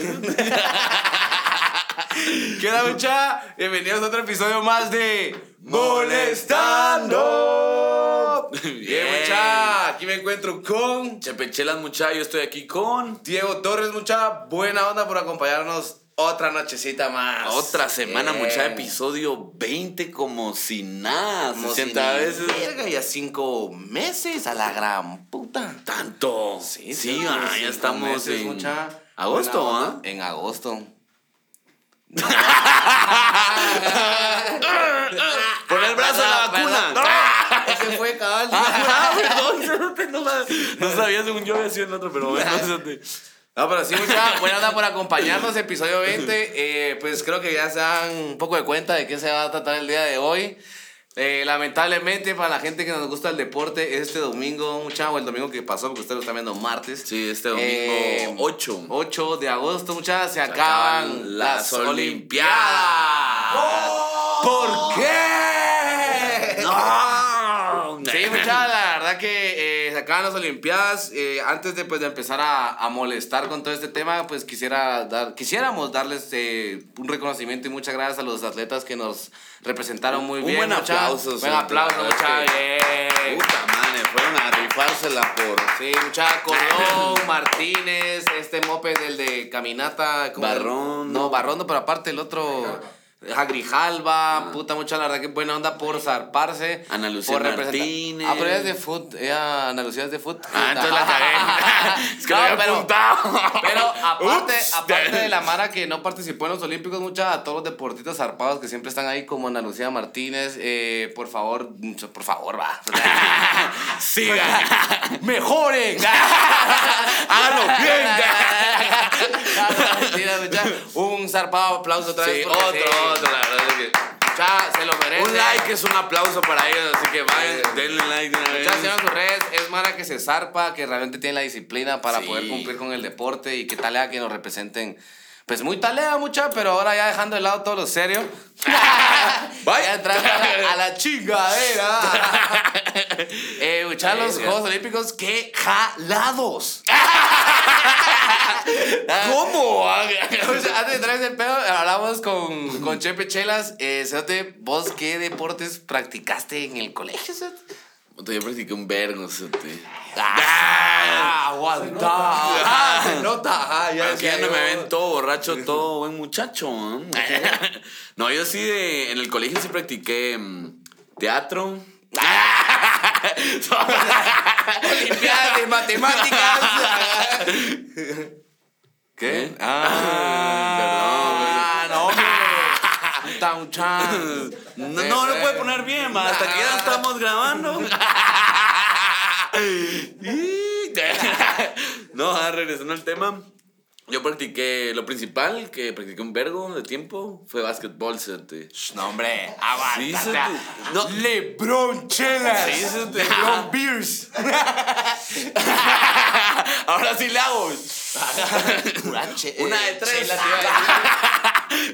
¿Por qué? ¿Qué onda, mucha? Bienvenidos a otro episodio más de Molestando. Bien, mucha. Aquí me encuentro con Chepechelas, mucha, yo estoy aquí con Diego Torres, mucha. Buena onda por acompañarnos otra nochecita más. otra semana, Bien. mucha, episodio 20 como si nada. Como Se si siente a ni veces Verga, ya cinco meses a la gran puta. tanto. Sí, Sí, ah, cinco ya estamos meses, en mucha. Agosto, ¿ah? En agosto. Pon el brazo a la vacuna. Ese fue cabal. Ah, perdón, no, no sabía según yo había sido el otro, pero bueno. No, pero sí, mucha buena onda por acompañarnos, episodio 20. Eh, pues creo que ya se dan un poco de cuenta de qué se va a tratar el día de hoy. Eh, lamentablemente, para la gente que nos gusta el deporte, este domingo, mucha, o el domingo que pasó, porque ustedes lo están viendo martes. Sí, este domingo Eh, 8. 8 de agosto, muchachas, se, acaban acaban las las Olimpiadas. Olimpiadas. ¿Por qué? No. Sí, muchachos, la verdad que eh, se acaban las Olimpiadas. Eh, antes de, pues, de empezar a, a molestar con todo este tema, pues quisiera dar, quisiéramos darles eh, un reconocimiento y muchas gracias a los atletas que nos representaron muy Un bien. buen mucha. aplauso, Buen aplauso, muchachos. Bien. Puta madre, fueron a rifársela por. Sí, mucha Cordón, Martínez, este mope del de caminata. Barrón. No, Barrón, no, pero aparte el otro. A Grijalva, puta mucha, la verdad que buena onda por zarparse. Ana Lucía por Martínez. Ah, pero ella es de foot, ella, Ana Lucía es de foot. Ah, entonces la cagué. es que No, lo había pero- apuntado. Pero aparte, Ups. aparte de la Mara que no participó en los Olímpicos, mucha a todos los deportistas zarpados que siempre están ahí, como Ana Lucía Martínez, eh, por favor, por favor, va. Sigan. ¡Mejoren! Háganlo bien. Un zarpado aplauso otra vez. Sí, otro, sí, la verdad es que. mucha, se lo merece. Un like es un aplauso para ellos, así que vayan, denle like de una vez. En sus redes. Es Mara que se zarpa, que realmente tiene la disciplina para Sí. poder cumplir con el deporte y que talea que nos representen. Pues muy talea, mucha, pero ahora ya dejando de lado todo lo serio. Bye. Ya entrando a la, a la chingadera. eh, mucha, los. Juegos Olímpicos, qué jalados. ¿Cómo? Antes de en ese pedo, hablamos con, con Chepe Chelas. Eh, Cerote, ¿vos qué deportes practicaste en el colegio, Cerote? Yo practiqué un vergo, sote. Ah, aguanta. Ah, se nota. Ah, ya ya no me ven todo borracho, todo buen muchacho. ¿eh? No, yo sí de, en el colegio sí practiqué mm, teatro. Olimpiadas de matemáticas. ¿Qué? Ah, hombre. No, no, no puede poner bien, ma, hasta que ya estamos grabando. no, ah, regresando al tema. Yo practiqué, lo principal que practiqué un vergo de tiempo fue básquetbol, ¿sí? No, hombre. Aguanta. Sí, no. Lebron Chelas. Lebron Beers. Ahora sí le hago. Una, de tres. chela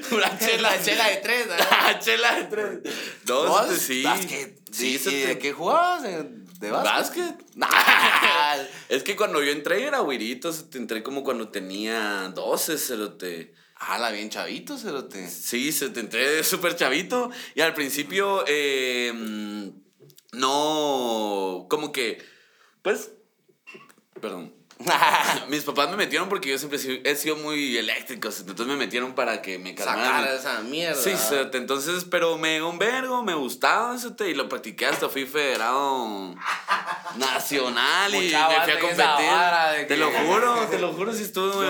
te. Una chela, chela de tres. ¿no? chela de tres. No, ¿Vos? se te- sí. Básquet. Sí, ¿Y- se y te- ¿De qué jugabas? ¿De básquet? ¿Básquet? Es que cuando yo entré era güirito, se te entré como cuando tenía 12, cerote. Hala, bien chavito, cerote. Sí, se te entré súper chavito. Y al principio, eh, mm, no, como que, pues, perdón. Mis papás me metieron porque yo siempre he sido- muy eléctrico, entonces me metieron para que me Sacar calmaran. esa mierda. Sí, entonces, pero me dio un vergo, me gustaba cerote, y lo practiqué hasta fui federado nacional y Mucha me fui a competir. Te que- lo juro, te lo juro, si estuve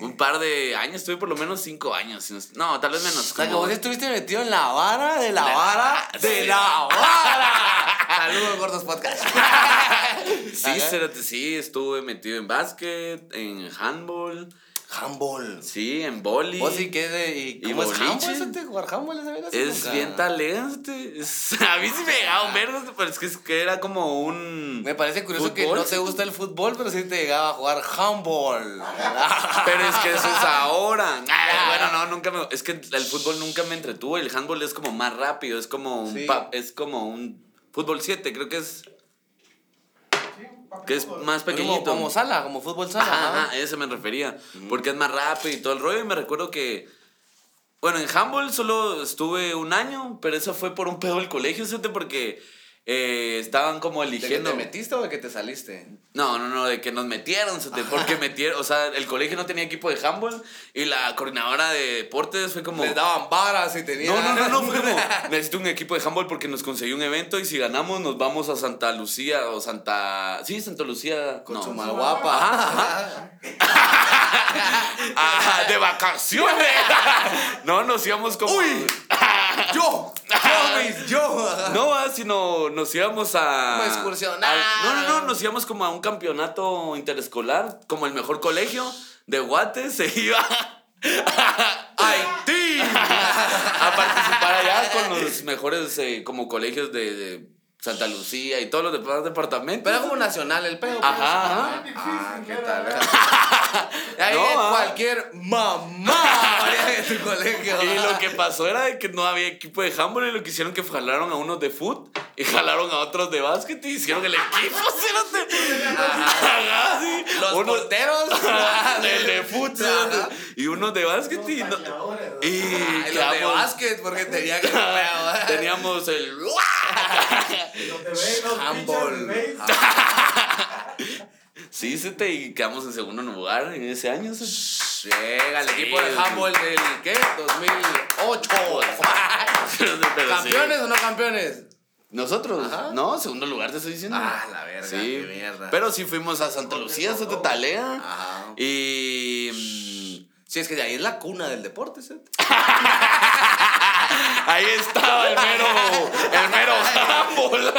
No, un par de años, estuve por lo menos cinco años. no- tal vez menos. O sea, que como- vos estuviste metido en la vara de la vara de sí. la vara. Saludos, gordos podcast. Sí, Ajá. sí, estuve metido en básquet, en handball, Handball. sí, en boli. ¿Vos sí que es de. ¿Y ¿Y cómo es boliche? handball? ¿Este jugar handball? Es Nunca. bien talente. es- A mí sí me llegaba vergo, pero es que, es que era como un. Me parece curioso que no te gusta el fútbol, pero sí te llegaba a jugar handball. Pero es que eso es ahora. Ah, bueno, no, nunca me. Es que el fútbol nunca me entretuvo. El handball es como más rápido. Es como un. Sí. pa- es como un. Fútbol 7, creo que es. Que es más pequeñito. como sala, como fútbol sala. Ajá, ajá. ajá, ese me refería. Porque es más rápido y todo el rollo. Y me recuerdo que. Bueno, en handball solo estuve un año, pero eso fue por un pedo del colegio, ¿sí? porque eh, estaban como ¿De que eligiendo. te metiste o de que te saliste? No, no, no, de que nos metieron, porque metieron, o sea, el colegio no tenía equipo de handball y la coordinadora de deportes fue como. Les daban varas y tenían. No, no, no, no, fue como, necesito un equipo de handball porque nos conseguí un evento y si ganamos nos vamos a Santa Lucía o Santa... Sí, Santa Lucía. Con no. su malguapa. Ajá, Ah, de vacaciones. No, nos íbamos como... ¡Uy! ¡Yo! ¡Yo, mis! ¡Yo! No, ah, sino nos íbamos a... Como excursionar. a- no, no, no, nos íbamos como a un campeonato interescolar, como el mejor colegio de Guates se iba a Haití a participar allá con los mejores eh, como colegios de, de Santa Lucía y todos los demás departamentos. Pero era como nacional el pedo. pues. Ajá, ajá. Ah, ¿qué tal? Ahí No, ah. cualquier mamá en tu colegio. Y lo que pasó era de que no había equipo de handball y lo que hicieron que jalaron a unos de foot y jalaron a otros de básquet y hicieron el equipo. Ajá, sí. Los Unos- porteros. el de foot y unos de básquet y, no- y los de básquet, porque tenía que teníamos el Handball. sí se te y quedamos en segundo lugar en ese año. Llega el Sí, equipo de handball del ¿qué? 2008. Pero sí. ¿Campeones o no campeones? nosotros Ajá. no segundo lugar te estoy diciendo Ah, la verga, Sí, qué mierda. pero sí fuimos a Santa Lucía, te talea. Ajá. Y. mm, Sí, es que de ahí es la cuna del deporte, ¿sí? ahí estaba el mero. El mero handball.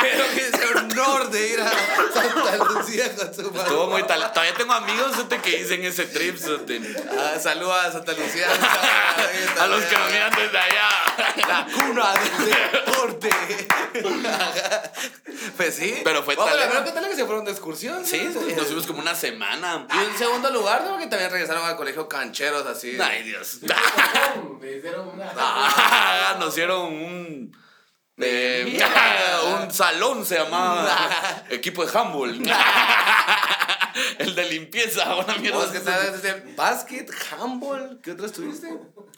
Pero que ese honor de ir a Santa Lucía con su madre. Estuvo muy tal. Todavía tengo amigos este, que dicen ese trip. este, Ah, saludos a Santa Lucía. A los que miran desde allá. La cuna del deporte. pues sí. Pero fue Vamos, tal- la verdad que tal que se fueron de excursión. Sí, nos fuimos como una semana. Y en segundo lugar, ¿no? Que también regresaron al colegio cancheros así. Ay, Dios. Me hicieron una. Ah, nos dieron un. eh, un salón se llamaba equipo de handball. El de limpieza, una mierda. ¿Vos tal? Desde básquet, handball, ¿qué otro estuviste?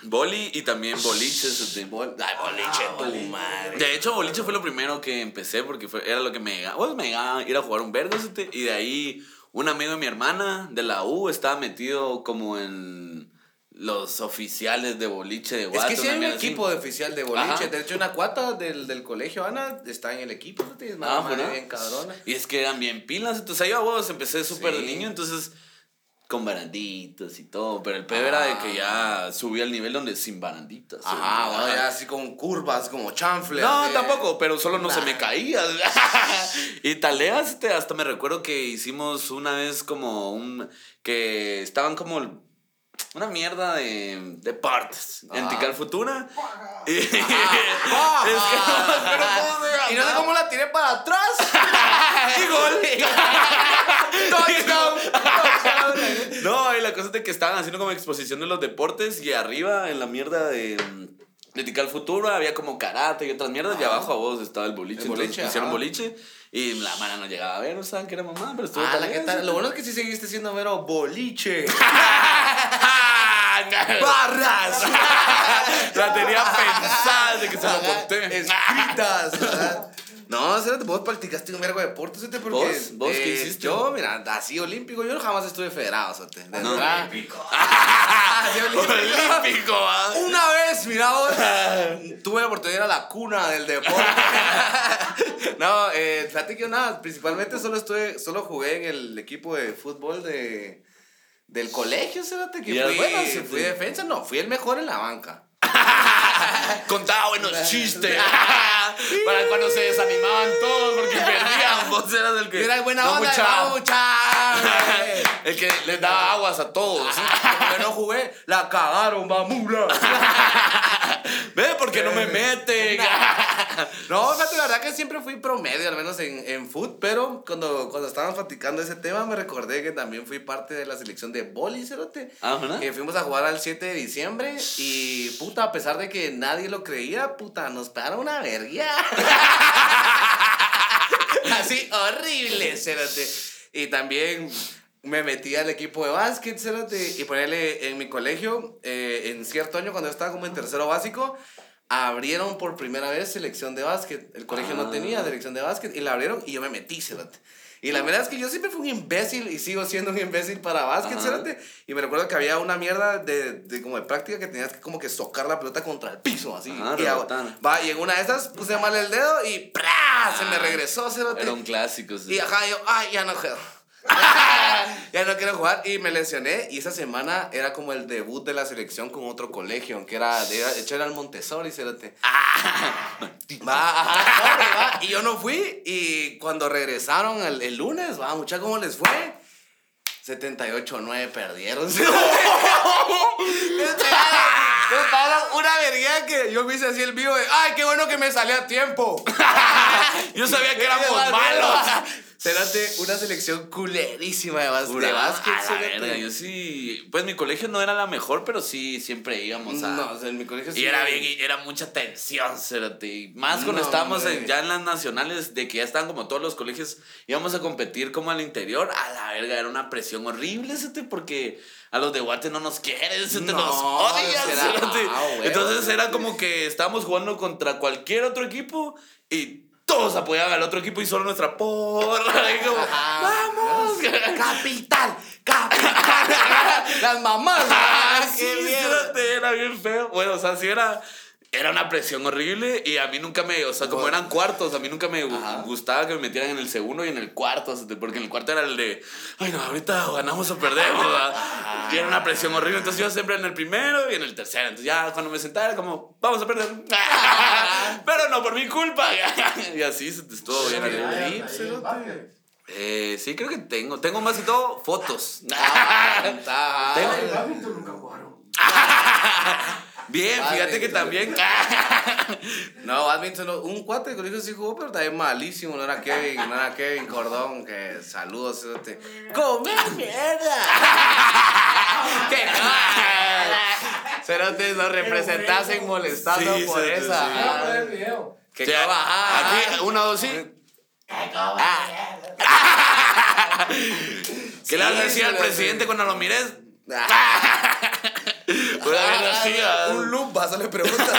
Boli y también boliches. este. Ay, boliche, tu madre. De hecho, boliche fue lo primero que empecé porque fue, era lo que me llegaba. Pues me llegaba ir a jugar un este, Y de ahí, un amigo de mi hermana de la U estaba metido como en los oficiales de boliche de Es Guate. que sí hay un así. equipo de oficial de boliche. Ajá. De hecho, una cuata del, del colegio, Ana, está en el equipo. ¿no? Es Ah, ¿verdad? bien cabrona. Y es que eran bien pilas. Entonces, yo a huevos empecé súper de niño. Entonces, con baranditas y todo. Pero el peor era de que ya subí al nivel donde sin baranditas. Ajá, bueno, ya así con curvas, como chanfle. No, tampoco, pero solo no se me caía. y taleas, hasta me recuerdo que hicimos una vez como un. que estaban como. Una mierda de deportes en Ajá. Tical Futura. Y, es que Ah, no acuerdo cómo Y no sé cómo la tiré para atrás. y gol. Touchdown. Touchdown. No, y la cosa es de que estaban haciendo como exposición de los deportes y arriba en la mierda de, de Tical Futuro había como karate y otras mierdas y Ajá. abajo a vos estaba el boliche. El entonces boliche, hicieron ajá. boliche y la mano no llegaba a ver, no saben que era mamá, pero estuvo Ah, la que tal. Lo bueno es que sí seguiste siendo mero boliche. la Barras. tenía pensada de que se lo conté. Escritas. ¿verdad? No, espérate, vos practicaste un vergo de deporte, ¿sí? porque ¿Vos? ¿Vos qué hiciste? Yo, mira, así olímpico, yo jamás estuve federado, ¿sí? De No. verdad. Olímpico. Ah, sí, olímpico. Olímpico. Una vez, mira vos, tuve la oportunidad de ir a la cuna del deporte. no, eh, fíjate que yo nada, principalmente solo estuve, solo jugué en el equipo de fútbol de, del colegio, fíjate que Y eras fui, bueno, sí, fui sí. defensa, no, fui el mejor en la banca. Contaba buenos chistes. Para cuando se desanimaban todos porque perdían. Vos eras el que. Era buena onda, no, el que les daba aguas a todos. Yo no jugué, la cagaron, mamula. Ve, porque no me meten. No, fíjate, la verdad que siempre fui promedio, al menos en, en foot, pero cuando, cuando estábamos platicando ese tema me recordé que también fui parte de la selección de boli, cerote. Que fuimos a jugar al 7 de diciembre y, puta, a pesar de que nadie lo creía, puta, nos pegaron una verga. Así, horrible, cérate. Y también me metí al equipo de básquet, cérate, y ponerle en mi colegio, eh, en cierto año, cuando yo estaba como en tercero básico, abrieron por primera vez selección de básquet. El colegio no Ah. tenía selección de básquet y la abrieron y yo me metí, cérate. Y la verdad es que yo siempre fui un imbécil y sigo siendo un imbécil para básquet, cérate. Y me recuerdo que había una mierda de, de como de práctica que tenías que como que socar la pelota contra el piso, así. Ajá, y, va, y en una de esas puse mal el dedo y ¡prá! Se me regresó, cérate. Era un clásico. sí. Y ajá, yo, ay, ya no juego. Ya no quiero jugar y me lesioné y esa semana era como el debut de la selección con otro colegio, que era, de hecho era el Montessori, cérate. Va, ajá, va, y yo no fui y cuando regresaron el, el lunes, va, mucha, ¿cómo les fue? 78-9 perdieron. Una vergüenza que yo me hice así el vivo de, ay, qué bueno que me salí a tiempo. Yo sabía que éramos malos. Cérate, una selección culerísima de, bas- de básquet. a la verga, yo sí. Pues mi colegio no era la mejor, pero sí siempre íbamos a. No, o sea, en mi colegio sí. Y era bien, y era mucha tensión, cérate. Más cuando No, estábamos en- ya en las nacionales, de que ya estaban como todos los colegios, íbamos a competir como al interior. A la verga, era una presión horrible, cérate, porque a los de Guate no nos quieren, cérate, No, nos cérate. ah. Entonces era como que estábamos jugando contra cualquier otro equipo y todos apoyaban al otro equipo y solo nuestra porra. Y como, Ajá. ¡vamos! Capital, capital. Las mamás. Ah, qué sí, espérate, era bien feo. Bueno, o sea, sí era, era una presión horrible y a mí nunca me, o sea, como eran cuartos, a mí nunca me Ajá. gustaba que me metieran en el segundo y en el cuarto, porque en el cuarto era el de, ay no, ahorita ganamos o perdemos, ¿verdad? Y era una presión horrible, entonces yo siempre en el primero y en el tercero, entonces ya cuando me sentaba era como, vamos a perder. Pero no por mi culpa. y así se te estuvo bien. Ay, horrible. Eh, sí, creo que tengo. Tengo más que todo fotos. Ah, Tengo- Badminton. Bien, fíjate que también. No, badminton, no. un cuate de colegio sí jugó, pero también malísimo. No era Kevin, no era Kevin Cordón. Que saludos, cerote. ¡Come mierda! ¡Qué mal! Cerotes nos representasen molestando Sí, por esa. sí. Voy a poner el video. Que Sí, no baja. Aquí, uno, dos, sí. ¿Qué le vas a decir al presidente cuando lo mires? Una ah. un loop, vas a le preguntas.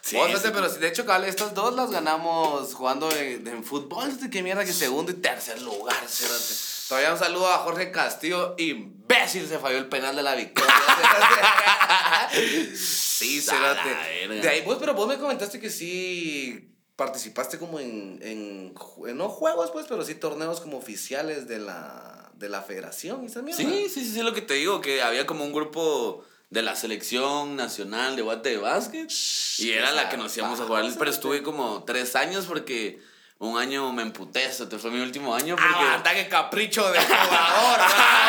Sí, sí. pero de hecho, cabal, estas dos las ganamos jugando en, en fútbol. ¿De qué mierda? Que segundo y tercer lugar, cérate. Todavía un saludo a Jorge Castillo. Imbécil, se falló el penal de la victoria. sí, cérate. De ahí, vos, pero vos me comentaste que sí participaste como en, en, ju- no juegos, pues, pero sí torneos como oficiales de la, de la federación y esas mierdas. Sí, sí, sí, sí, lo que te digo, que había como un grupo de la selección nacional de guate de básquet y era la que nos íbamos a jugar, pero estuve como tres años porque un año me emputé, eso te fue mi último año porque Aguanta, qué capricho de jugador.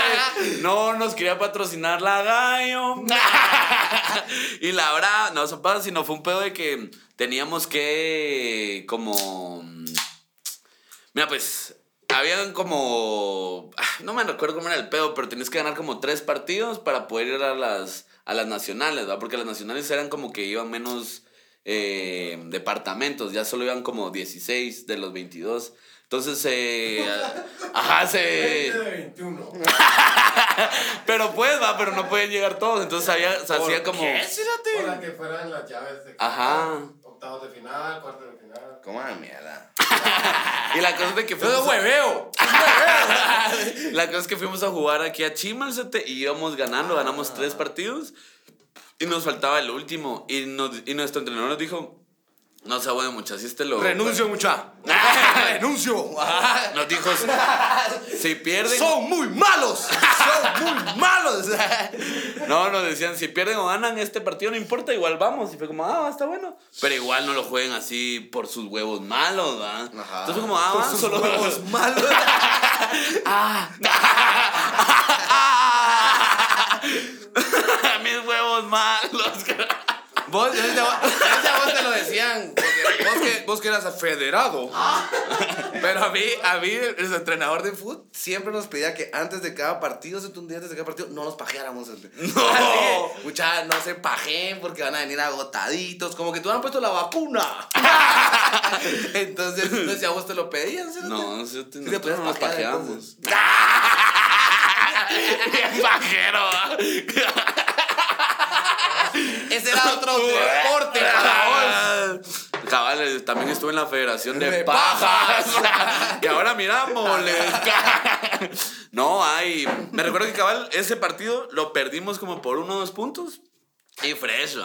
no nos quería patrocinar la gallo y la verdad, no se pasa, sino fue un pedo de que teníamos que como Mira, pues, habían como. ah, No me recuerdo cómo era el pedo, pero tenías que ganar como tres partidos para poder ir a las, a las nacionales, ¿verdad? Porque las nacionales eran como que iban menos eh, departamentos, ya solo iban como 16 de los 22. Entonces, eh, ajá, 20 se. de 21. Pero pues, va, pero no pueden llegar todos. Entonces, había, se ¿Por hacía como. qué? Para que fueran las llaves de Ajá. Octavos de final, cuartos de final. ¿Cómo de mierda? Y la cosa es de que fuimos. a- hueveo. La cosa es que fuimos a jugar aquí a Chimalzete y íbamos ganando, ganamos tres partidos y nos faltaba el último. Y, nos- y nuestro entrenador nos dijo: No se bueno, muchachos, si este lo. Renuncio, mucha. Renuncio. Nos dijo: Si pierden. Son muy malos. Son muy malos. No, nos decían: Si pierden o ganan este partido, no importa, igual vamos. Y fue como: Ah, está bueno. Pero igual no lo jueguen así por sus huevos malos, ¿va? Entonces fue como: Ah, Por va, sus solo. huevos malos. Mis huevos malos. Vos, ese a vos ese a vos te lo decían. Vos que, vos que eras federado. Pero a mí, a mí, el entrenador de fútbol siempre nos pedía que antes de cada partido, un día antes de cada partido, no nos pajeáramos. No. Mucha, no se pajen porque van a venir agotaditos. Como que tú han puesto la vacuna. Entonces, no sé si a vos te lo pedían. ¿sí? No, no sé, no, te puedes no nos pajeamos. entonces. Bien pajero. Ese era otro deporte. Cabal, eh, también estuve en la Federación de, De Pajas. pajas. y ahora miramos. no, hay. Me recuerdo que cabal, ese partido lo perdimos como por uno o dos puntos. Y fresh.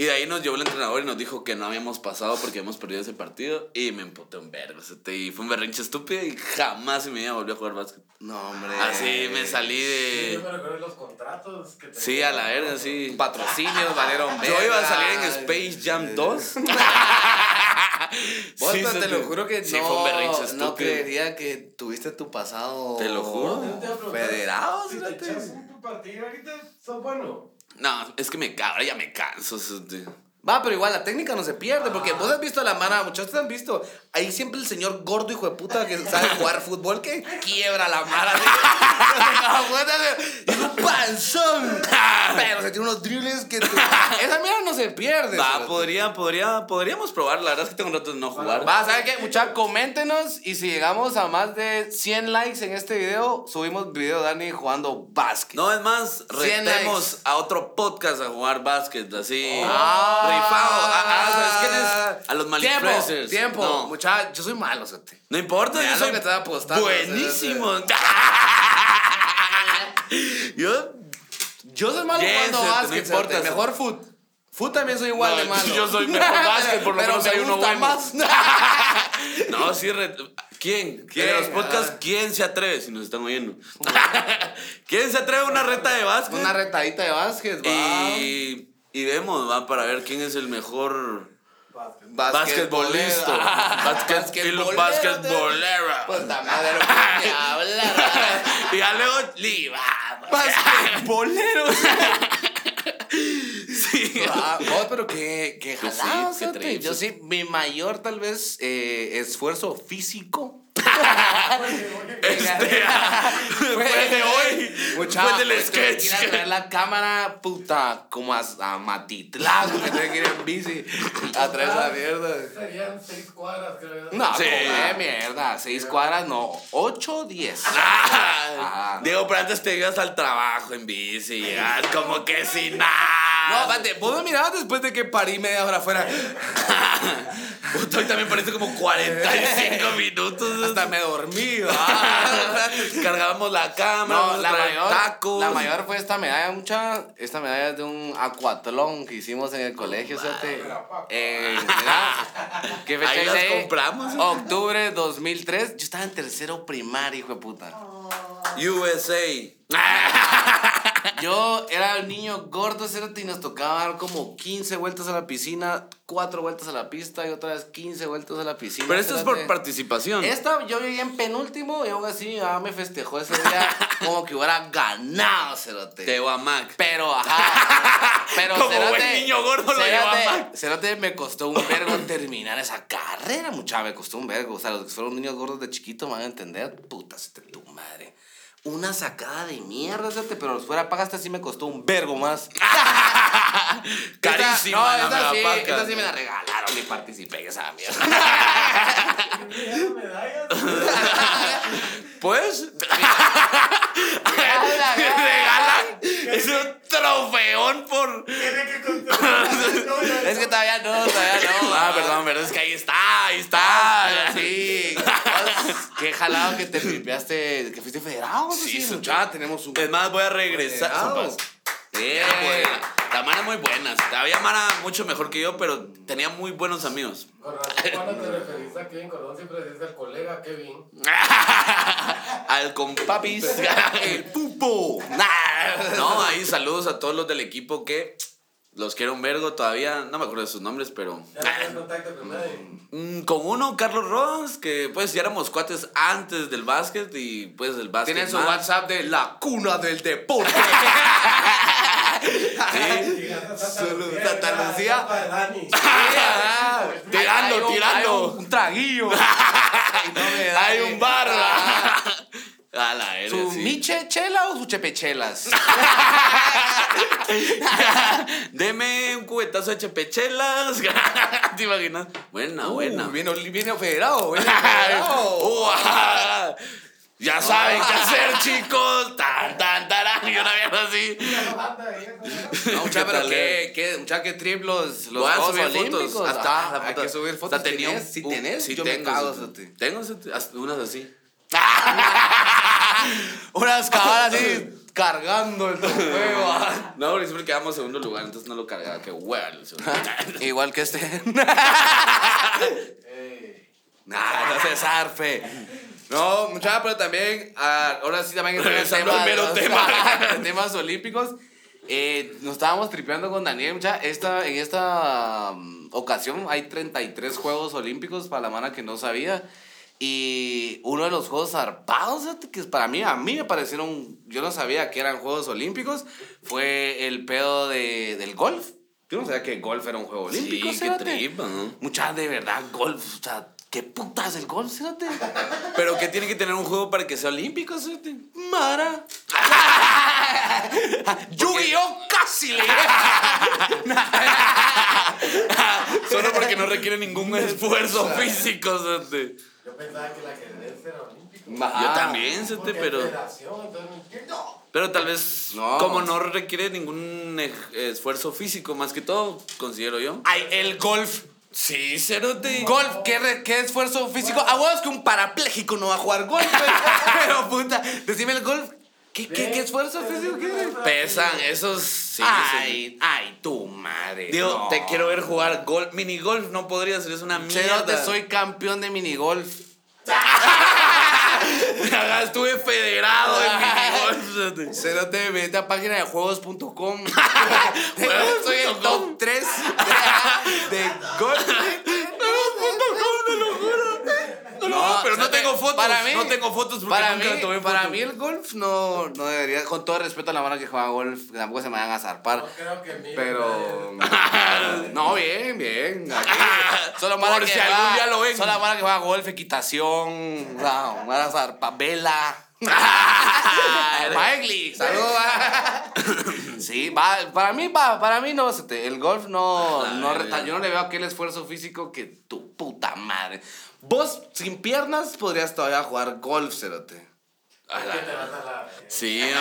Y de ahí nos llevó el entrenador y nos dijo que no habíamos pasado porque habíamos perdido ese partido. Y me emputé un vergo. Y fue un berrinche estúpido y jamás en mi vida volví a jugar básquet. No, hombre. Así me salí Sí, yo de. me recuerdo los contratos que Sí, a la verga, sí. Patrocinios valieron Yo iba a salir en Space Jam 2. Vos, Sí, te lo juro que Sí, no, fue un berrinche no estúpido. creería que tuviste tu pasado. Te lo juro. Federado, Si te fíjate. echas un partido ahorita, sos bueno. No, es que me ahora ya me canso. Va, pero igual la técnica no se pierde, porque vos has visto a la mano, muchachos han visto. Ahí siempre el señor gordo, hijo de puta, que sabe jugar fútbol, que quiebra la mara. Y un panzón. Pero se tiene unos dribles que. Esa mierda no se pierde. Va, podría, podría, podríamos probar. La verdad es que tengo un rato de no jugar. Va, ¿saben qué? Muchachos, coméntenos y si llegamos a más de 100 likes en este video, subimos video de Dani jugando básquet. No, es más, 100 retemos likes. a otro podcast a jugar básquet, así. Ah. Rifado. Ah, ah, ¿sabes quién es? A los Tiempo, malifluencers. tiempo. No, Muchachos, yo soy malo, cerote. no importa, yo soy que te apostando, buenísimo. yo, Yo soy malo Yes, jugando cerote, no básquet, importa. Mejor foot. Foot también soy igual No, de malo. yo soy mejor básquet, por lo menos me hay uno bueno. más. no, sí, re- ¿quién? ¿Quién? De los podcasts. ¿quién se atreve? Si nos están oyendo. ¿Quién se atreve a una reta de básquet? Una retadita de básquet, va. Y, y vemos, va, para ver quién es el mejor basquetbolista. Basquet, y los basquetbolera. Puta madre, hablar. Y ya luego, liba. Basquetbolero. Sí. Ah, vos, pero qué, qué sí, jalado. Yo sí, mi mayor tal vez eh, esfuerzo físico. Este, fue de hoy. Mucha, fue del pues, que sketch. traer la cámara, puta, como a, a Matitlán, porque tengo que ir en bici a traer esa mierda. Serían seis cuadras, creo. No, Sí. como de mierda. Seis cuadras, no. Ocho, diez. Ah. Digo, pero antes te ibas al trabajo en bici y llegas como que sin nada. No, espérate, vos me mirabas después de que parí media hora afuera. Hoy también parece como 45 minutos. Hasta me dormí. Cargábamos la cámara, No, la mayor, tacos. la mayor fue esta medalla, mucha. Esta medalla es de un acuatlón que hicimos en el colegio, ¿sabes? Eh, mira, ¿Qué fecha Ahí las compramos. Octubre 2003. Yo estaba en tercero primario, hijo de puta. USA. Yo era el niño gordo, y nos tocaba dar como 15 vueltas a la piscina, 4 vueltas a la pista y otra vez 15 vueltas a la piscina. Pero esto es por participación. Esta yo llegué en penúltimo y aún así mi mamá me festejó ese día como que hubiera ganado, cerote. Te Mac. Pero, ajá. Pero, Como buen niño gordo lo cerote, llevó a Mac. cerote, me costó un vergo terminar esa carrera, mucha, me costó un vergo. O sea, los que fueron niños gordos de chiquito me van a entender. Puta, se te tu madre. Una sacada de mierda, pero fuera paga esta sí me costó un vergo más. Carísima Esta- no, esta sí, esta sí me la regalaron y participé en esa mierda. medallas? Pues. Regalan. Es un trofeón por. Tiene que contar. Es que todavía no, todavía no. Ah, perdón, pero es que ahí está, ahí está. Ah, sí. Qué jalado que te tripeaste, que fuiste federado. Sí, Sí, mucha, tenemos un. Es más, voy a regresar. Federado. Sopas. La Mara muy buena. Había Mara mucho mejor que yo, pero tenía muy buenos amigos. Con razón, cuando te referiste a Kevin Cordón, siempre dices el colega Kevin. Al compapis. El pupo. No, ahí saludos a todos los del equipo que los quiero un vergo todavía. No me acuerdo de sus nombres, pero. Ya contacto con nadie. Mm, Con uno, Carlos Ross, que pues ya éramos cuates antes del básquet y pues el básquet. Tienen su más. WhatsApp de la cuna del deporte. Saludos, Santa Lucía. Para Dani. Ah, Tirando, tirando. Un, traguillo. Y no me Hay un bar. A la ¿Su sí. miche chela o su chepechelas? Deme un cubetazo de chepechelas. ¿Te imaginas? Buena, buena. Uh, Viene, viene federado, viene Ay, federado. ¡Uah! Ya saben qué hacer, chicos. Tan, tan, tarán. Y una mierda así. No, mucha, ¿Qué pero qué, qué, mucha, qué trip los, los Voy a Juegos subir Olímpicos. fotos. Hasta, Ah, la hay que subir fotos. Hasta tenía un- ¿Tenés? Si tenés, sí yo me tengo, cago. cerote. Tengo unas así. Unas cabalas así cargando el trofeo. ah. No, porque siempre quedamos en segundo lugar, entonces no lo cargaba. Qué hueva. el segundo. Igual que este. Nah, no se zarfe. No, muchacha, pero también, ah, ahora sí también Regresando tema, al mero los- tema. temas olímpicos. Eh, nos estábamos tripeando con Daniel, mucha. Esta, en esta mm, ocasión hay 33 Juegos Olímpicos para la mano que no sabía. Y uno de los juegos zarpados, que para mí, a mí me parecieron, yo no sabía que eran Juegos Olímpicos, fue el pedo de, del golf. Yo no sabía que golf era un juego olímpico. Sí, qué tripa, ¿no? Mucha de verdad, golf, o sea, ¿qué putas el golf, fíjate? Pero que tiene que tener un juego para que sea olímpico, cerote? Mara. Yu-Gi-Oh! casi le Solo porque no requiere ningún esfuerzo físico, cerote. Yo pensaba que el ajedrez era olímpico. Yo también, cerote, Porque pero... Pero tal vez, No. como no requiere ningún esfuerzo físico, más que todo, considero yo. Ay, el golf. Sí, cerote. Golf, ¿qué, re- qué esfuerzo físico? A huevos que un parapléjico no va a jugar golf. güey. Pero puta, decime el golf. ¿Qué, qué, qué esfuerzo físico qué? Pesan, esos sí. sí. ay, ay, tu madre. Digo, no. te quiero ver jugar golf. Mini golf no podría ser, es una mierda. Cerote, soy campeón de minigolf. Estuve federado en mini golf. cerote. Cerote, vete a página de juegos.com. soy el top 3 de, de golf. No, pero no tengo fotos. Para mí, no tengo fotos porque para nunca mí, tomé para fotos. mí el golf no, no debería, con todo respeto a la mano que juega golf, que tampoco se me van a zarpar. No creo que mil. Pero. No, bien, bien. Aquí, solo Por mala que si juega- algún día lo ven. Solo mala que juega golf, equitación, no, mala zarpa, vela. Maegli, saludos. Sí, va, para mí, va, para mí no, el golf no, no yo no le veo aquel esfuerzo físico que tu puta madre. Vos, sin piernas, podrías todavía jugar golf, cerote. A la- ¿Qué te vas a la.? Sí.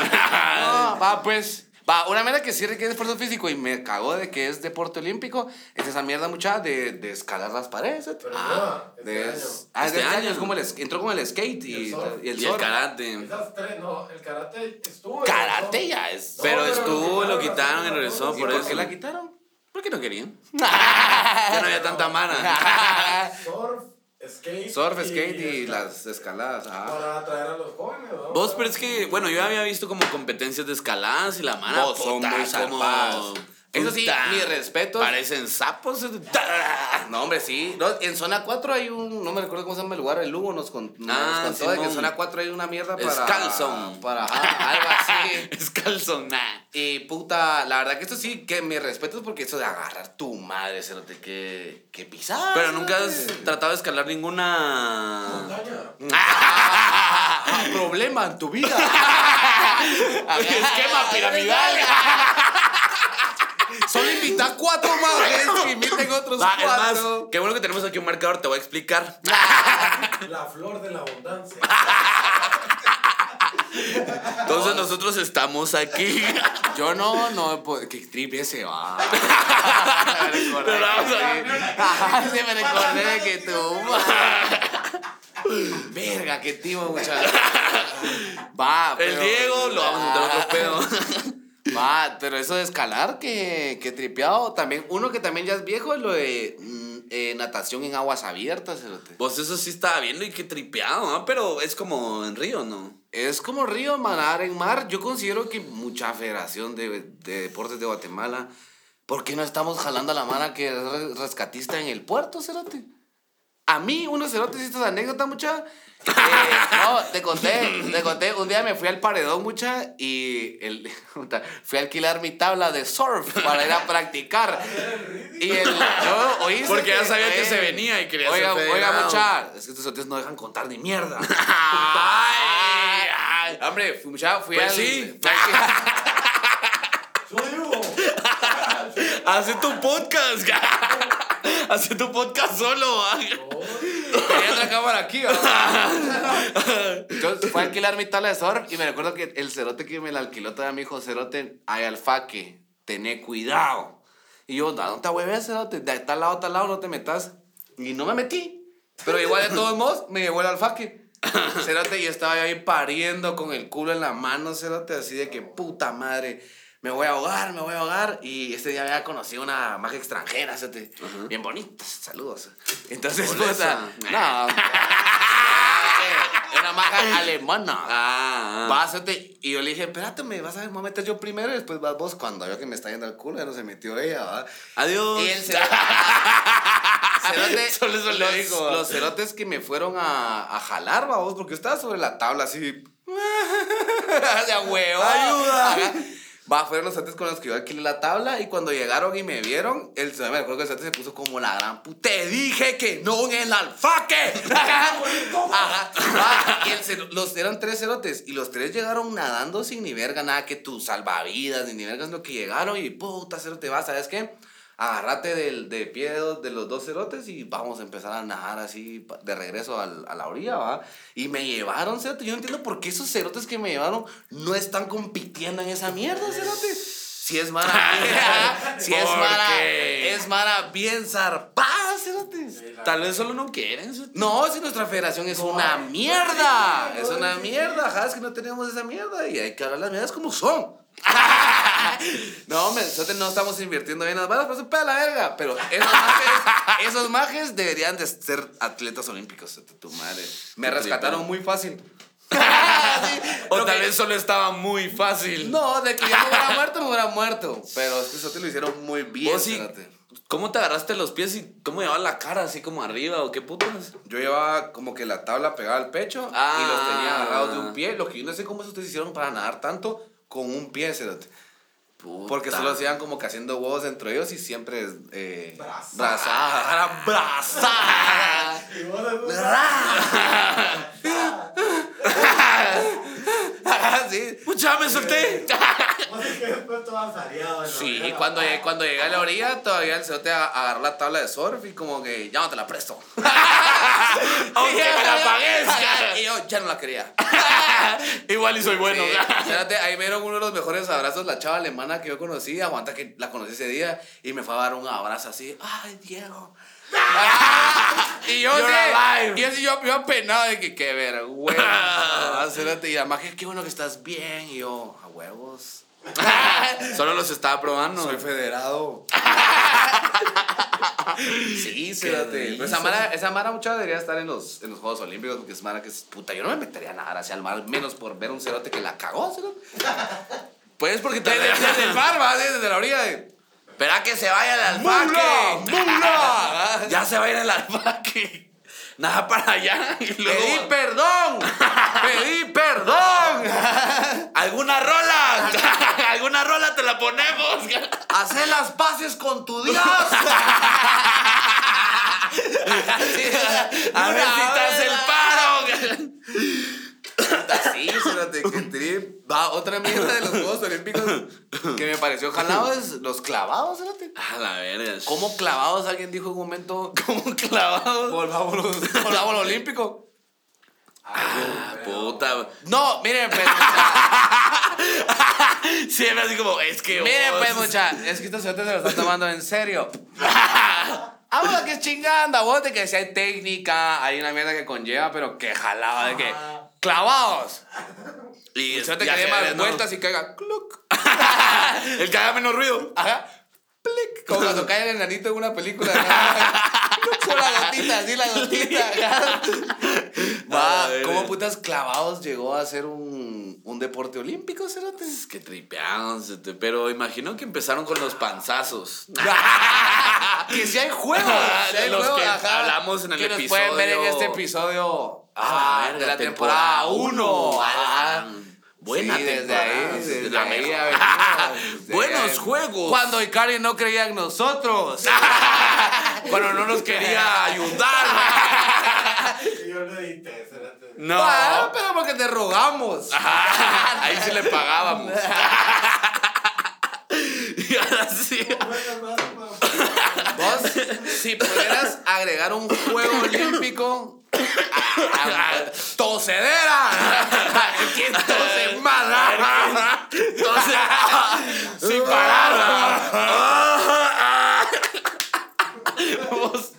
No, va, pues. Va, una mierda que sí requiere esfuerzo físico y me cagó de que es deporte olímpico. Es esa mierda mucha de, de escalar las paredes. Pero Ah, no, de- este año. ah, es de Este este año. año. Es como el, es- entró como el skate y, Y el surf. y el Y el surf. karate. Esas tres, no, el karate estuvo. Karate ya es. Pero No, estuvo, lo quitaron y regresó cosas. ¿Y por por eso. qué la quitaron? ¿Por qué no querían? Ya no había tanta mana. Surf, skate. Surf, skate y escalada. las escaladas. ah. Para atraer a los jóvenes, ¿no? Vos, pero es que, bueno, yo había visto como competencias de escaladas y la mano Vos son muy zarpadas. Eso sí, mis respetos. Parecen sapos. No, hombre, sí. No, en zona 4 hay un. No me recuerdo cómo se llama el lugar. El Lugo nos, con- nos Ah, contó de que en zona 4 hay una mierda para. Scalzone. Para. algo así. Es calzón. nah. Y puta, la verdad que esto sí, que me respeto porque eso de agarrar tu madre, cerote, que, que pisar. Pero nunca has tratado de escalar ninguna. Montaña. Ah, problema en tu vida. Esquema piramidal. Solo invita a cuatro más, que inviten otros Ah, es más, cuatro. qué bueno que tenemos aquí un marcador, te voy a explicar. La flor de la abundancia. Entonces nosotros estamos aquí. Yo no, no, pues, que trip ese va. Pero vamos a- Sí, me recordé de que tú. Verga, qué timo, muchacho. Va, El pero- Diego lo vamos a meter otro pedo. Va, pero eso de escalar, que, que tripeado. También, uno que también ya es viejo es lo de mm, eh, natación en aguas abiertas. cerote. Pues eso sí estaba viendo y qué tripeado, ¿no? Pero es como en Río, ¿no? Es como río, manar en mar. Yo considero que mucha federación de, de deportes de Guatemala. ¿Por qué no estamos jalando a la mano que es re- rescatista en el puerto, cerote? A mí, unos cerotes, y estas anécdotas, mucha. Eh, no, te conté, te conté. Un día me fui al paredón, mucha, y el, fui a alquilar mi tabla de surf para ir a practicar. Y el. Yo, ¿oíste Porque ya sabía que eh, se venía y quería Oiga, oiga, mucha. Es que estos hoteles no dejan contar ni mierda. Ay, ay. Hombre, fui, mucha, fui Pues al. sí. fui al- Hace tu podcast. Hace tu podcast solo. ¿va? Tenía otra cámara aquí, ¿verdad? Yo fui a alquilar mi tabla de surf y me recuerdo que el cerote que me la alquiló todavía me dijo, cerote, hay alfaque, tené cuidado. Y yo, no te hueves, cerote, de tal lado tal lado no te metas. Y no me metí. Pero igual de todos modos me llegó el alfaque. Cerote, y estaba ahí pariendo con el culo en la mano, cerote, así de que puta madre. Me voy a ahogar, me voy a ahogar. Y ese día había conocido una magia extranjera, cerote, bien bonita. Saludos. Entonces, puta, esa. no. Era maga alemana. Ah, ah. Pásate. Y yo le dije, espérate, me vas a me voy a meter yo primero y después vas vos. Cuando veo que me está yendo al culo, ya no se metió ella, ¿verdad? Adiós. Y el cerote. cerote, Solo eso los, digo, los cerotes que me fueron a, a jalar, vos, porque yo estaba sobre la tabla así. de huevo. Ayuda. Ajá. Va, fueron los cerotes con los que yo alquilé la tabla y cuando llegaron y me vieron, el me acuerdo que el se puso como la gran puta. Te dije que no en el alfaque. Ajá. Y el los, eran tres cerotes y los tres llegaron nadando sin ni verga, nada que tus salvavidas, ni ni vergas lo que llegaron y puta cerote va, ¿sabes qué? Agárrate del, de pie de, los dos cerotes y vamos a empezar a nadar así de regreso al- a la orilla, ¿va? Y me llevaron, cerote. Yo no entiendo por qué esos cerotes que me llevaron no están compitiendo en esa mierda, cerote. Si es mara si es ¿Por mara, es mara bien zarpada, cerotes. Tal vez solo no quieren. No, si nuestra federación es una mierda. Es una mierda. Ajá, es que no tenemos esa mierda y hay que hablar las mierdas como son. no, me, nosotros no estamos invirtiendo bien en las balas, pero se pega la verga. Pero esos majes, esos majes deberían de ser atletas olímpicos. Tu madre. Me rescataron muy fácil. Sí, O tal que- vez solo estaba muy fácil. No, de que ya me hubiera muerto, me hubiera muerto. Pero es que eso te lo hicieron muy bien. Sí. ¿Cómo te agarraste los pies y cómo llevabas la cara así como arriba o qué putas? Yo llevaba como que la tabla pegada al pecho Ah. y los tenía agarrados de un pie. Lo que yo no sé cómo ustedes hicieron para nadar tanto con un pie, cerote. Porque solo hacían como que haciendo huevos entre ellos y siempre. Eh, Braza. braza. Y vos sí. ¡Mucha, me solté! Sí, cuando, llegué- cuando llegué a la orilla, todavía el cerote a- agarró la tabla de surf y como que ya no te la presto. Aunque me la pagues. y yo ya no la quería. Igual y soy bueno. Sí, espérate, ahí me dieron uno de los mejores abrazos, la chava alemana que yo conocí, aguanta que la conocí ese día, y me fue a dar un abrazo así, ay, Diego. Y yo sí, y así yo, yo apenado de que qué vergüenza. Espérate, y la magia, qué bueno que estás bien, y yo, a huevos. Solo los estaba probando. Soy federado. sí, espérate. Pero esa mara, esa mara mucha debería estar en los, en los Juegos Olímpicos porque es mara que es puta. Yo no me metería a nadar hacia el mar, menos por ver un cerote que la cagó, cerote. Pues porque te Desde, desde el mar, desde la orilla de. Espera que se vaya el alfaque. ¡Mula! Ya se va a ir el alfaque. Nada para allá. Y luego, ¡Pedí perdón! ¡Pedí perdón! ¿Alguna rola? ¿Alguna rola te la ponemos? ¡Hacé las paces con tu Dios! A ver si te hace el paro. Sí, espérate, que trip. Va, otra mierda de los Juegos Olímpicos que me pareció jalado es los clavados, espérate. A la verga. ¿Cómo clavados? Alguien dijo en un momento. ¿Cómo clavado? Volvamos, volvamos al olímpico. Ah, puta. No, miren, pues, mucha, Siempre así como, es que. miren, vos- pues, mucha, es que estos se lo están tomando en serio. Vamos que es chinganda, vos, de que si hay técnica, hay una mierda que conlleva, pero que jalado, de que clavados. Y El cerote ya que dé se más vueltas y caiga, cluc. El que haga menos ruido. Ajá. Plic. Como cuando cae el enanito en una película. Con la gotita, así la gotita. Va, ¿cómo putas clavados llegó a ser un, un deporte olímpico, cerote? Es que tripeados, este, pero imagino que empezaron con los panzazos. que si hay juegos. sí hay De los juegos, que ajá, hablamos en el que nos pueden ver en episodio- este episodio Ah, ah, de la temporada 1. Buena sí, desde temporada, ahí, desde desde la ahí mejor. ha venido, desde Buenos ahí. juegos. Cuando Ikari no creía en nosotros. Cuando no nos quería ayudar. Lo. No. Ah, pero porque te rogamos. Ahí sí le pagábamos. Y ahora sí. Vos, si pudieras agregar un juego olímpico. a- a- ¡Tocedera! ¿Quién tose más? Entonces, sin parar. Vos,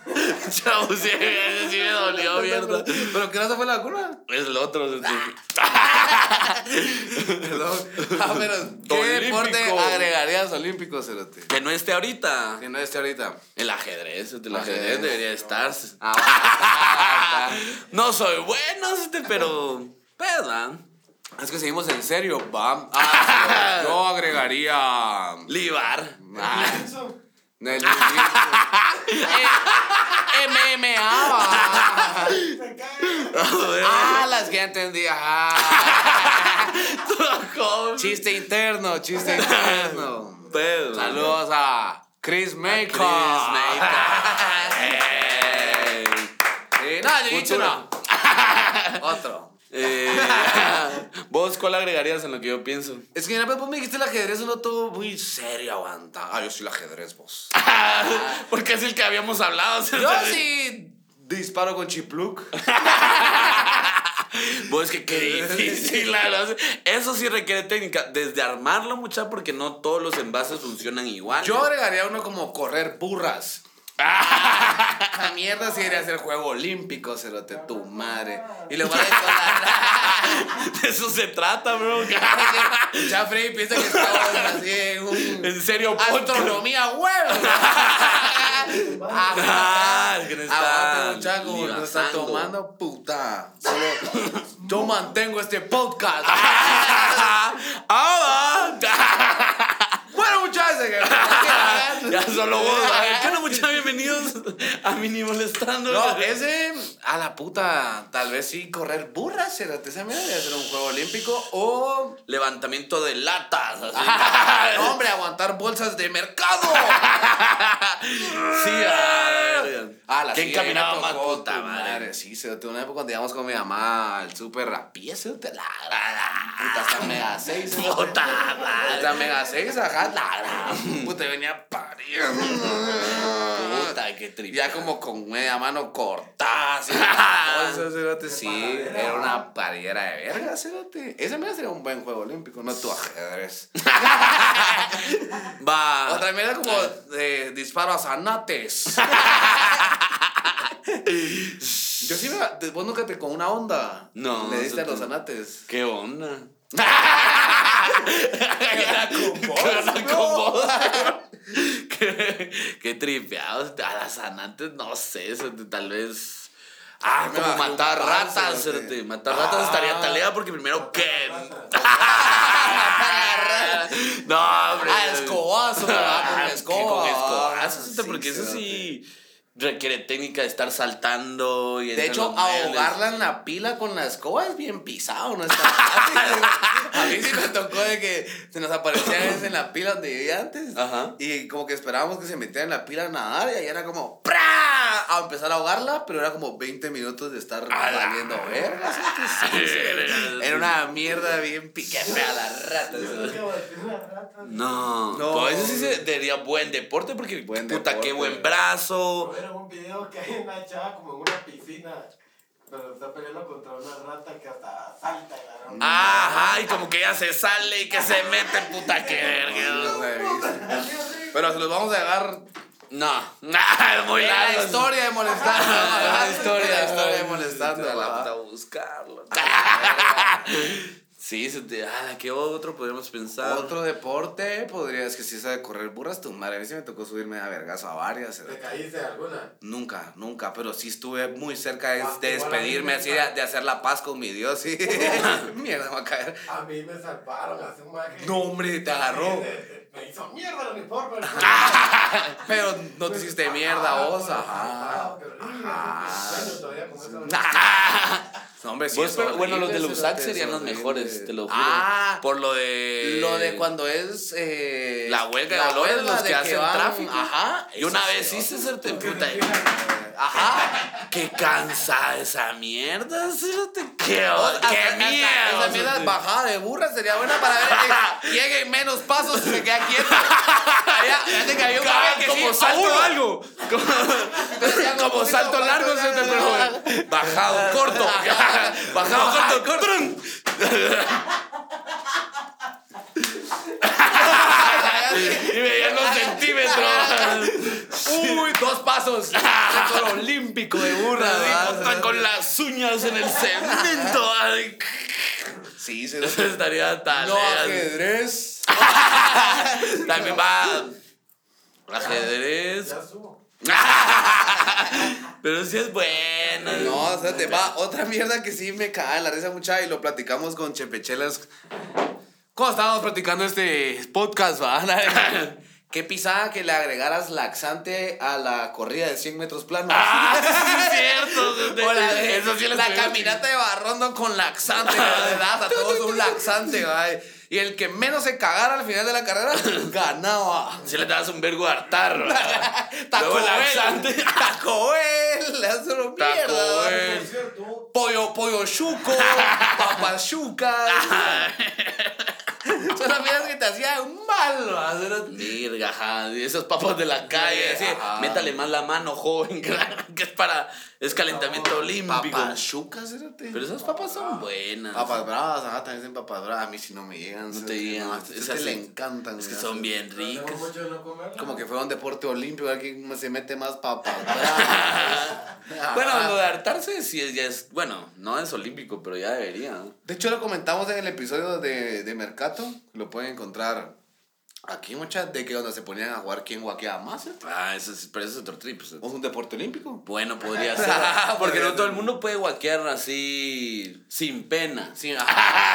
chavos, sí, ese sí me dolió, mierda. ¿Pero qué no se fue la vacuna? Es el otro. Perdón. Ah, pero ¿qué Olímpico. deporte agregarías olímpico, Cerote? Que no esté ahorita. Que no esté ahorita. El ajedrez, el ajedrez Ajedrez. debería estar. Ah, No soy bueno, pero. ¿Verdad? es que seguimos en serio, va. Ah, yo agregaría. Libar. Ah, MMA. Ah, las que ya entendí. Ah. Chiste interno, chiste interno. Pero. Saludos a Chris Maker. Chris no, yo he dicho no. Otro. Eh, ¿Vos cuál agregarías en lo que yo pienso? Es que pues, vos me dijiste el ajedrez, uno todo muy serio, aguanta. Ah, yo soy el ajedrez, vos. Porque es el que habíamos hablado. Yo sí disparo con chipluk. Vos que qué difícil. Eso sí requiere técnica. Desde armarlo, mucha, porque no todos los envases funcionan igual. Yo agregaría uno como correr burras. La mierda sí debería ser juego olímpico, cerote, tu madre. Y le voy a decir De eso se trata, bro. Ya Freddy piensa que estamos así en un... En serio. Astronomía, huevo. Ah, que está no está tomando puta. Solo yo mantengo este podcast. Ah, bueno, muchachos, Ya solo vos. A ¿qué onda, muchachos? Bienvenidos a Mini Molestando. No, ese, a la puta, tal vez sí correr burras, cerote. Esa mierda debe ser un juego olímpico o... Levantamiento de latas. Así. No, hombre, aguantar bolsas de mercado. Sí, a ver. Ah, la ¿Quién caminaba más puta madre? Sí, se una época cuando íbamos con mi mamá al súper rapía, se te la puta, hasta mega 6. Puta madre. Hasta mega 6, ajá, la puta, venía pariendo. Puta, qué triste. Ya como con media mano cortada, así. Sí, era una pariera de verga, cerote. Ese me sería un buen juego olímpico, no tu ajedrez. Va. Otra mierda como de disparo a zanates. Yo sí me. Vos nunca te con una onda. No, Le diste a los te- zanates. ¿Qué onda? Era con vos, ¿Qué onda con vos? qué, tripeados. A las anantes, no sé, tal vez. Ah, Me como matar ratas. Matar ratas Ah. estaría talea porque primero que. no, hombre. Ah, escobazo, ¿verdad? Con Ah, escoba. Con escobazo, cerote, porque eso sí requiere técnica de estar saltando y De hecho, ahogarla en la pila con la escoba es bien pisado, no está fácil. A mí sí me tocó de que se nos aparecía en la pila donde vivía antes. Ajá. Y como que esperábamos que se metiera en la pila a nadar y ahí era como ¡pra! a empezar a ahogarla, pero era como 20 minutos de estar valiendo verga. ¿sí? Sí, sí. Era una mierda bien piquete a la rata. Creo que aguanté una rata. No, No. no. eso sí se diría buen deporte porque Buen puta qué buen brazo. Era un video que hay una chava como en una piscina. Pero está peleando contra una rata que hasta salta y la Ajá, y como que ella se sale y que se mete, puta que verga. Pero se los vamos a dejar No, nah, muy la largo. historia de molestando. La historia, la historia de molestando. La puta buscarlo. Sí, se te- ah, ¿qué otro podríamos pensar? Otro deporte podría, es que si esa de correr burras, tu madre. A mí sí me tocó subirme a vergazo a varias. ¿Te caíste de alguna? Nunca, nunca, pero sí estuve muy cerca de, Ah, de despedirme me así, de, hacer la paz con mi Dios, sí. Mierda, me va a caer. A mí me salvaron hace un maje. No, hombre, te agarró. Me hizo mierda el uniforme. Pero no te hiciste mierda, vos, ajá. Pero todavía con eso. No, hombre, sí. Vos, es pero, bueno, los de cerote, serían los mejores, te lo juro. Ah, Por lo de. lo de cuando es. Eh, La huelga de la huelga los de que hacen van- tráfico. Ajá. Y una vez hice hacerte puta. Ajá. Qué cansada esa mierda. Qué, qué hasta- mierda. Esa mierda cerote. bajada de burra sería buena para ver que llegue en menos pasos y se queda quieto. Fíjate que había un que como sí, salto algo. Como poquito salto largo, se te Bajado, corto. Bajado, corto, corto. Y veían los centímetros. Uy, dos pasos. Récord olímpico de burra. Hasta con las uñas en el cemento. Sí, se Eso estaría tal. No, ajedrez. También va. Ajedrez. Ya subo. Pero sí es bueno. No, o sea, te va otra mierda que sí me cae en la risa mucha y lo platicamos con Chepechelas. Cuando estábamos practicando este podcast, va? Qué pisada que le agregaras laxante a la corrida de 100 metros planos. Ah, sí, es cierto. O la, de- Eso sí lo la caminata de Barrondo con laxante, ¿verdad? A todos un laxante, ¿va? Y el que menos se cagara al final de la carrera ganaba. Si le das un vergo a hartar. ¿verdad? Taco laxante. Taco Bell. Le das una Taco mierda. Pollo, pollo chuco, papas chucas. Son las que te hacían mal, ¿va? Virga, ajá, y esos papas de la calle, así, Ajá. métale más la mano, joven, que es para, es calentamiento olímpico. Papas chucas, espérate. Pero esas papas son buenas. Papas bravas, ajá, también son papas bravas. A mí sí no me llegan. No te llegan, no, a es así. le encantan. Es que son bien ricas. mucho de no comerla. Como que fuera un deporte olímpico, alguien se mete más papas bravas. Bueno, lo de hartarse sí es, ya es, bueno, no es olímpico, pero ya debería. De hecho, lo comentamos en el episodio de, de Mercato. Lo pueden encontrar aquí, muchas, de que cuando se ponían a jugar quién guaqueaba más. ¿eh? Ah, eso es, pero eso es otro trip. pues. ¿Es un deporte olímpico? Bueno, podría ser. Porque no todo el mundo puede guaquear así sin pena. Sí.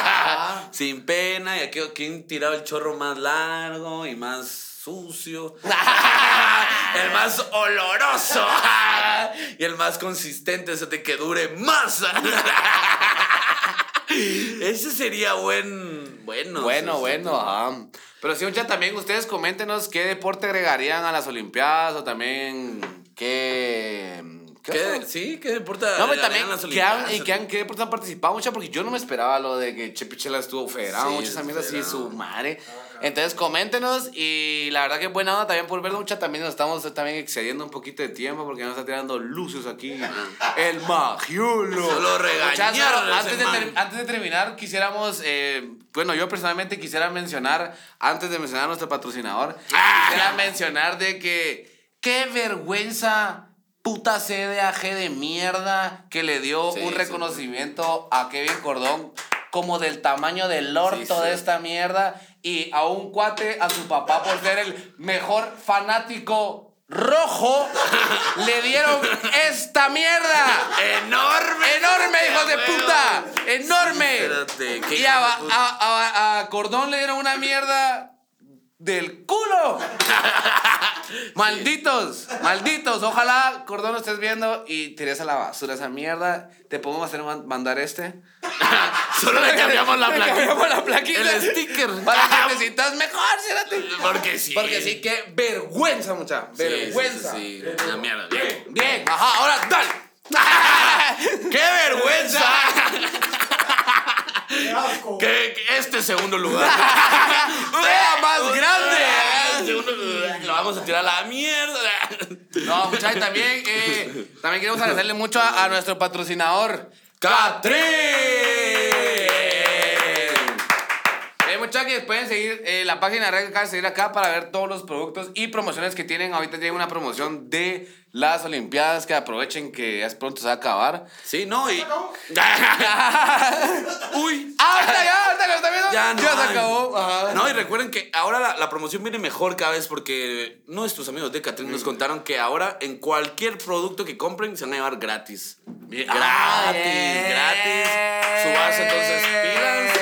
Sin pena, y aquí quien tiraba el chorro más largo y más sucio. el más oloroso. y el más consistente, ese de que dure más. Ese sería buen. Bueno. Bueno, bueno, ajá. Pero sí, mucha, también ustedes coméntenos qué deporte agregarían a las Olimpiadas o también qué... ¿Qué, sí, ¿qué deporte? No, pero también, las ¿qué, han, Olimpiadas? y qué, han- qué deporte han participado mucha? Porque yo no me esperaba lo de que Chepichela estuvo federado, Sí, muchas mierda así, su madre. Entonces, coméntenos y la verdad que buena onda también por verlo mucha. También nos estamos también excediendo un poquito de tiempo porque nos está tirando luces aquí. El magiolo. Solo regañaron antes, antes de terminar, quisiéramos, eh, bueno, yo personalmente quisiera mencionar, antes de mencionar a nuestro patrocinador, Ah. quisiera mencionar de que qué vergüenza puta CDAG de mierda que le dio Sí, un sí. reconocimiento a Kevin Cordón como del tamaño del orto Sí, sí. de esta mierda y a un cuate, a su papá por ser el mejor fanático rojo, le dieron esta mierda. ¡Enorme! ¡Enorme, hijos de puta! ¡Enorme! Espérate, ¿qué y a- a- a Cordón le dieron una mierda del culo. malditos, malditos. Ojalá Cordón lo estés viendo y tires a la basura esa mierda. Te podemos hacer man- mandar este. Solo le cambiamos la Le plaquita. cambiamos la plaquita. El sticker. Para que te sientas mejor, cérate. Porque sí. Porque sí, qué vergüenza, mucha. Sí, Vergüenza. Sí, sí, sí. Una mierda. Bien. Bien, ajá, ahora dale. ¡Qué vergüenza! ¡Qué asco! que, que este segundo lugar. Sea más grande. Lugar. Lo vamos a tirar a la mierda. No, muchachos, también, eh, también queremos agradecerle mucho a, a nuestro patrocinador, ¡Catrín! Eh, muchachos, pueden seguir eh, la página de Red seguir acá para ver todos los productos y promociones que tienen. Ahorita tienen una promoción de las Olimpiadas que aprovechen que ya pronto se va a acabar. Sí, no, y. Uy. Ah, ahorita ya, ahorita lo está viendo. Ya no. se hay. acabó. Ajá. No, y recuerden que ahora la, la promoción viene mejor cada vez porque nuestros amigos de Catrín nos contaron que ahora en cualquier producto que compren se van a llevar gratis. Bien. Gratis, Ah, gratis. Subas entonces pilas.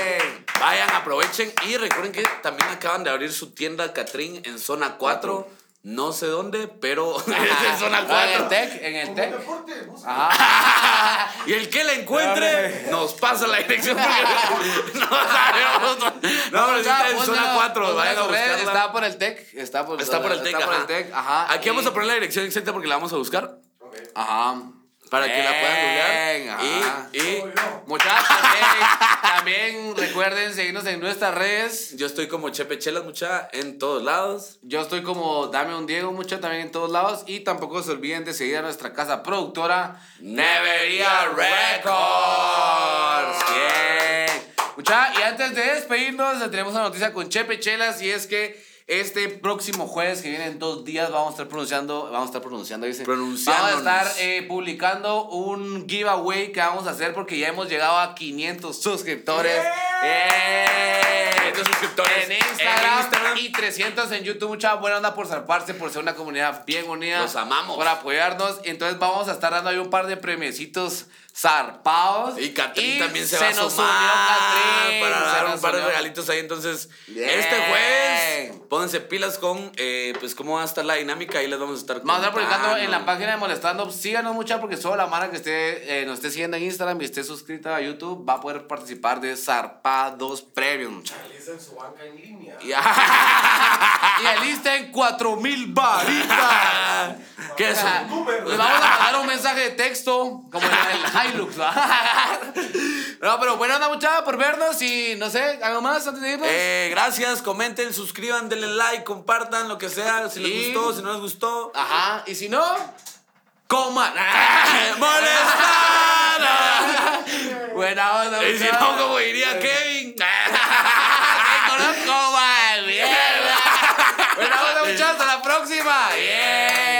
Vayan, aprovechen y recuerden que también acaban de abrir su tienda Catrín en zona 4. No sé dónde, pero es en zona Ah, En el 4. TEC, en el Como TEC. deporte. Ajá. Y el que la encuentre nos pasa la dirección porque no sabemos. No, pero sí está en zona 4. ponga Vayan a sus redes, buscarla. Está por el TEC. Está por, Está por el TEC. Está por el ajá. TEC. Ajá. Aquí vamos a poner la dirección exacta porque la vamos a buscar Ok. Ajá. Para que la puedan googlear. Y, y. Muchachos, también, también recuerden seguirnos en nuestras redes. yo estoy como Chepe Chelas, mucha, en todos lados. Yo estoy como Dame un Diego, mucho también en todos lados. Y tampoco se olviden de seguir a nuestra casa productora, Nevería Records. Bien. Mucha, y antes de despedirnos, tenemos una noticia con Chepe Chelas y es que este próximo jueves, que viene en dos días, vamos a estar pronunciando, vamos a estar pronunciando, dice. Vamos a estar eh, publicando un giveaway que vamos a hacer porque ya hemos llegado a 500 suscriptores. ¡Eh! 500 suscriptores En Instagram. y 300 en YouTube. Mucha buena onda por zarparse, por ser una comunidad bien unida. Los amamos. Por apoyarnos. Entonces vamos a estar dando ahí un par de premiecitos zarpados. Y Catrín también se se va a nos sumar Catrín, para se dar un par de regalitos ahí. Entonces, Bien. este jueves, pónganse pilas con eh, pues cómo va a estar la dinámica. Ahí les vamos a estar Vamos a estar publicando en la página de Molestando. Síganos mucha porque solo la mara que esté, eh, nos esté siguiendo en Instagram y esté suscrita a YouTube va a poder participar de Zarpados Premium. mucha. Realicen su banca en línea. Y, y alisten 4000 varitas. ¿Qué es eso? Les vamos a mandar un mensaje de texto, como en el Hilux. No, pero buena onda, muchacha, por vernos y no sé, ¿algo más antes de irnos? Eh, gracias, comenten, suscriban, denle like, compartan, lo que sea. Si les gustó, si no les gustó. Ajá, y si no, coman. ¡Molestar! Buena onda, y si no, como diría Kevin. Que conozco, man, mierda. Buena onda, muchachos, hasta la próxima. Yeah.